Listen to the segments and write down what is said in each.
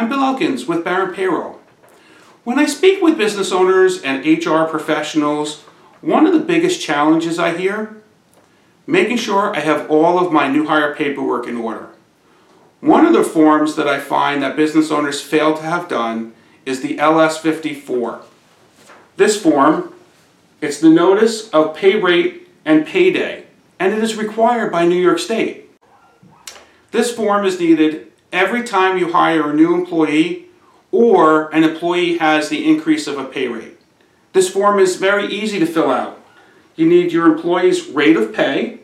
I'm Bill Elkins with Barron Payroll. When I speak with business owners and HR professionals, one of the biggest challenges I hear, making sure I have all of my new hire paperwork in order. One of the forms that I find that business owners fail to have done is the LS54. This form, it's the notice of pay rate and payday, and it is required by New York State. This form is needed every time you hire a new employee or an employee has the increase of a pay rate. This form is very easy to fill out. You need your employee's rate of pay.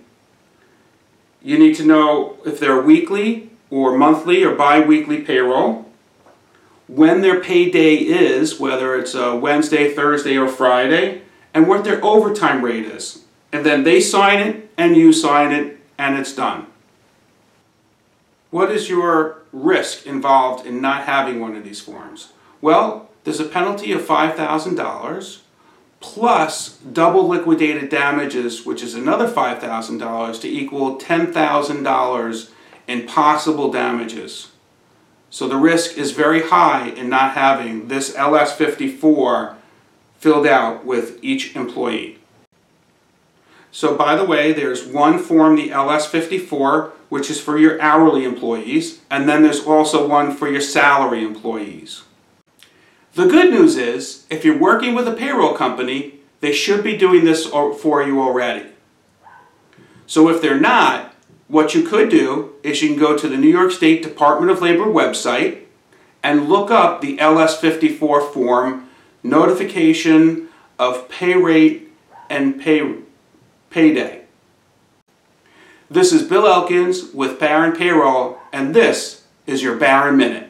You need to know if they're weekly or monthly or bi-weekly payroll. When their payday is, whether it's a Wednesday, Thursday, or Friday, and what their overtime rate is. And then they sign it and you sign it and it's done. What is your risk involved in not having one of these forms? Well, there's a penalty of $5,000 plus double liquidated damages, which is another $5,000 to equal $10,000 in possible damages. So the risk is very high in not having this LS54 filled out with each employee. So by the way, there's one form, the LS54, which is for your hourly employees, and then there's also one for your salary employees. The good news is, if you're working with a payroll company, they should be doing this for you already. So if they're not, what you could do is you can go to the New York State Department of Labor website and look up the LS54 form, notification of pay rate and pay, payday. This is Bill Elkins with Barron Payroll, and this is your Barron Minute.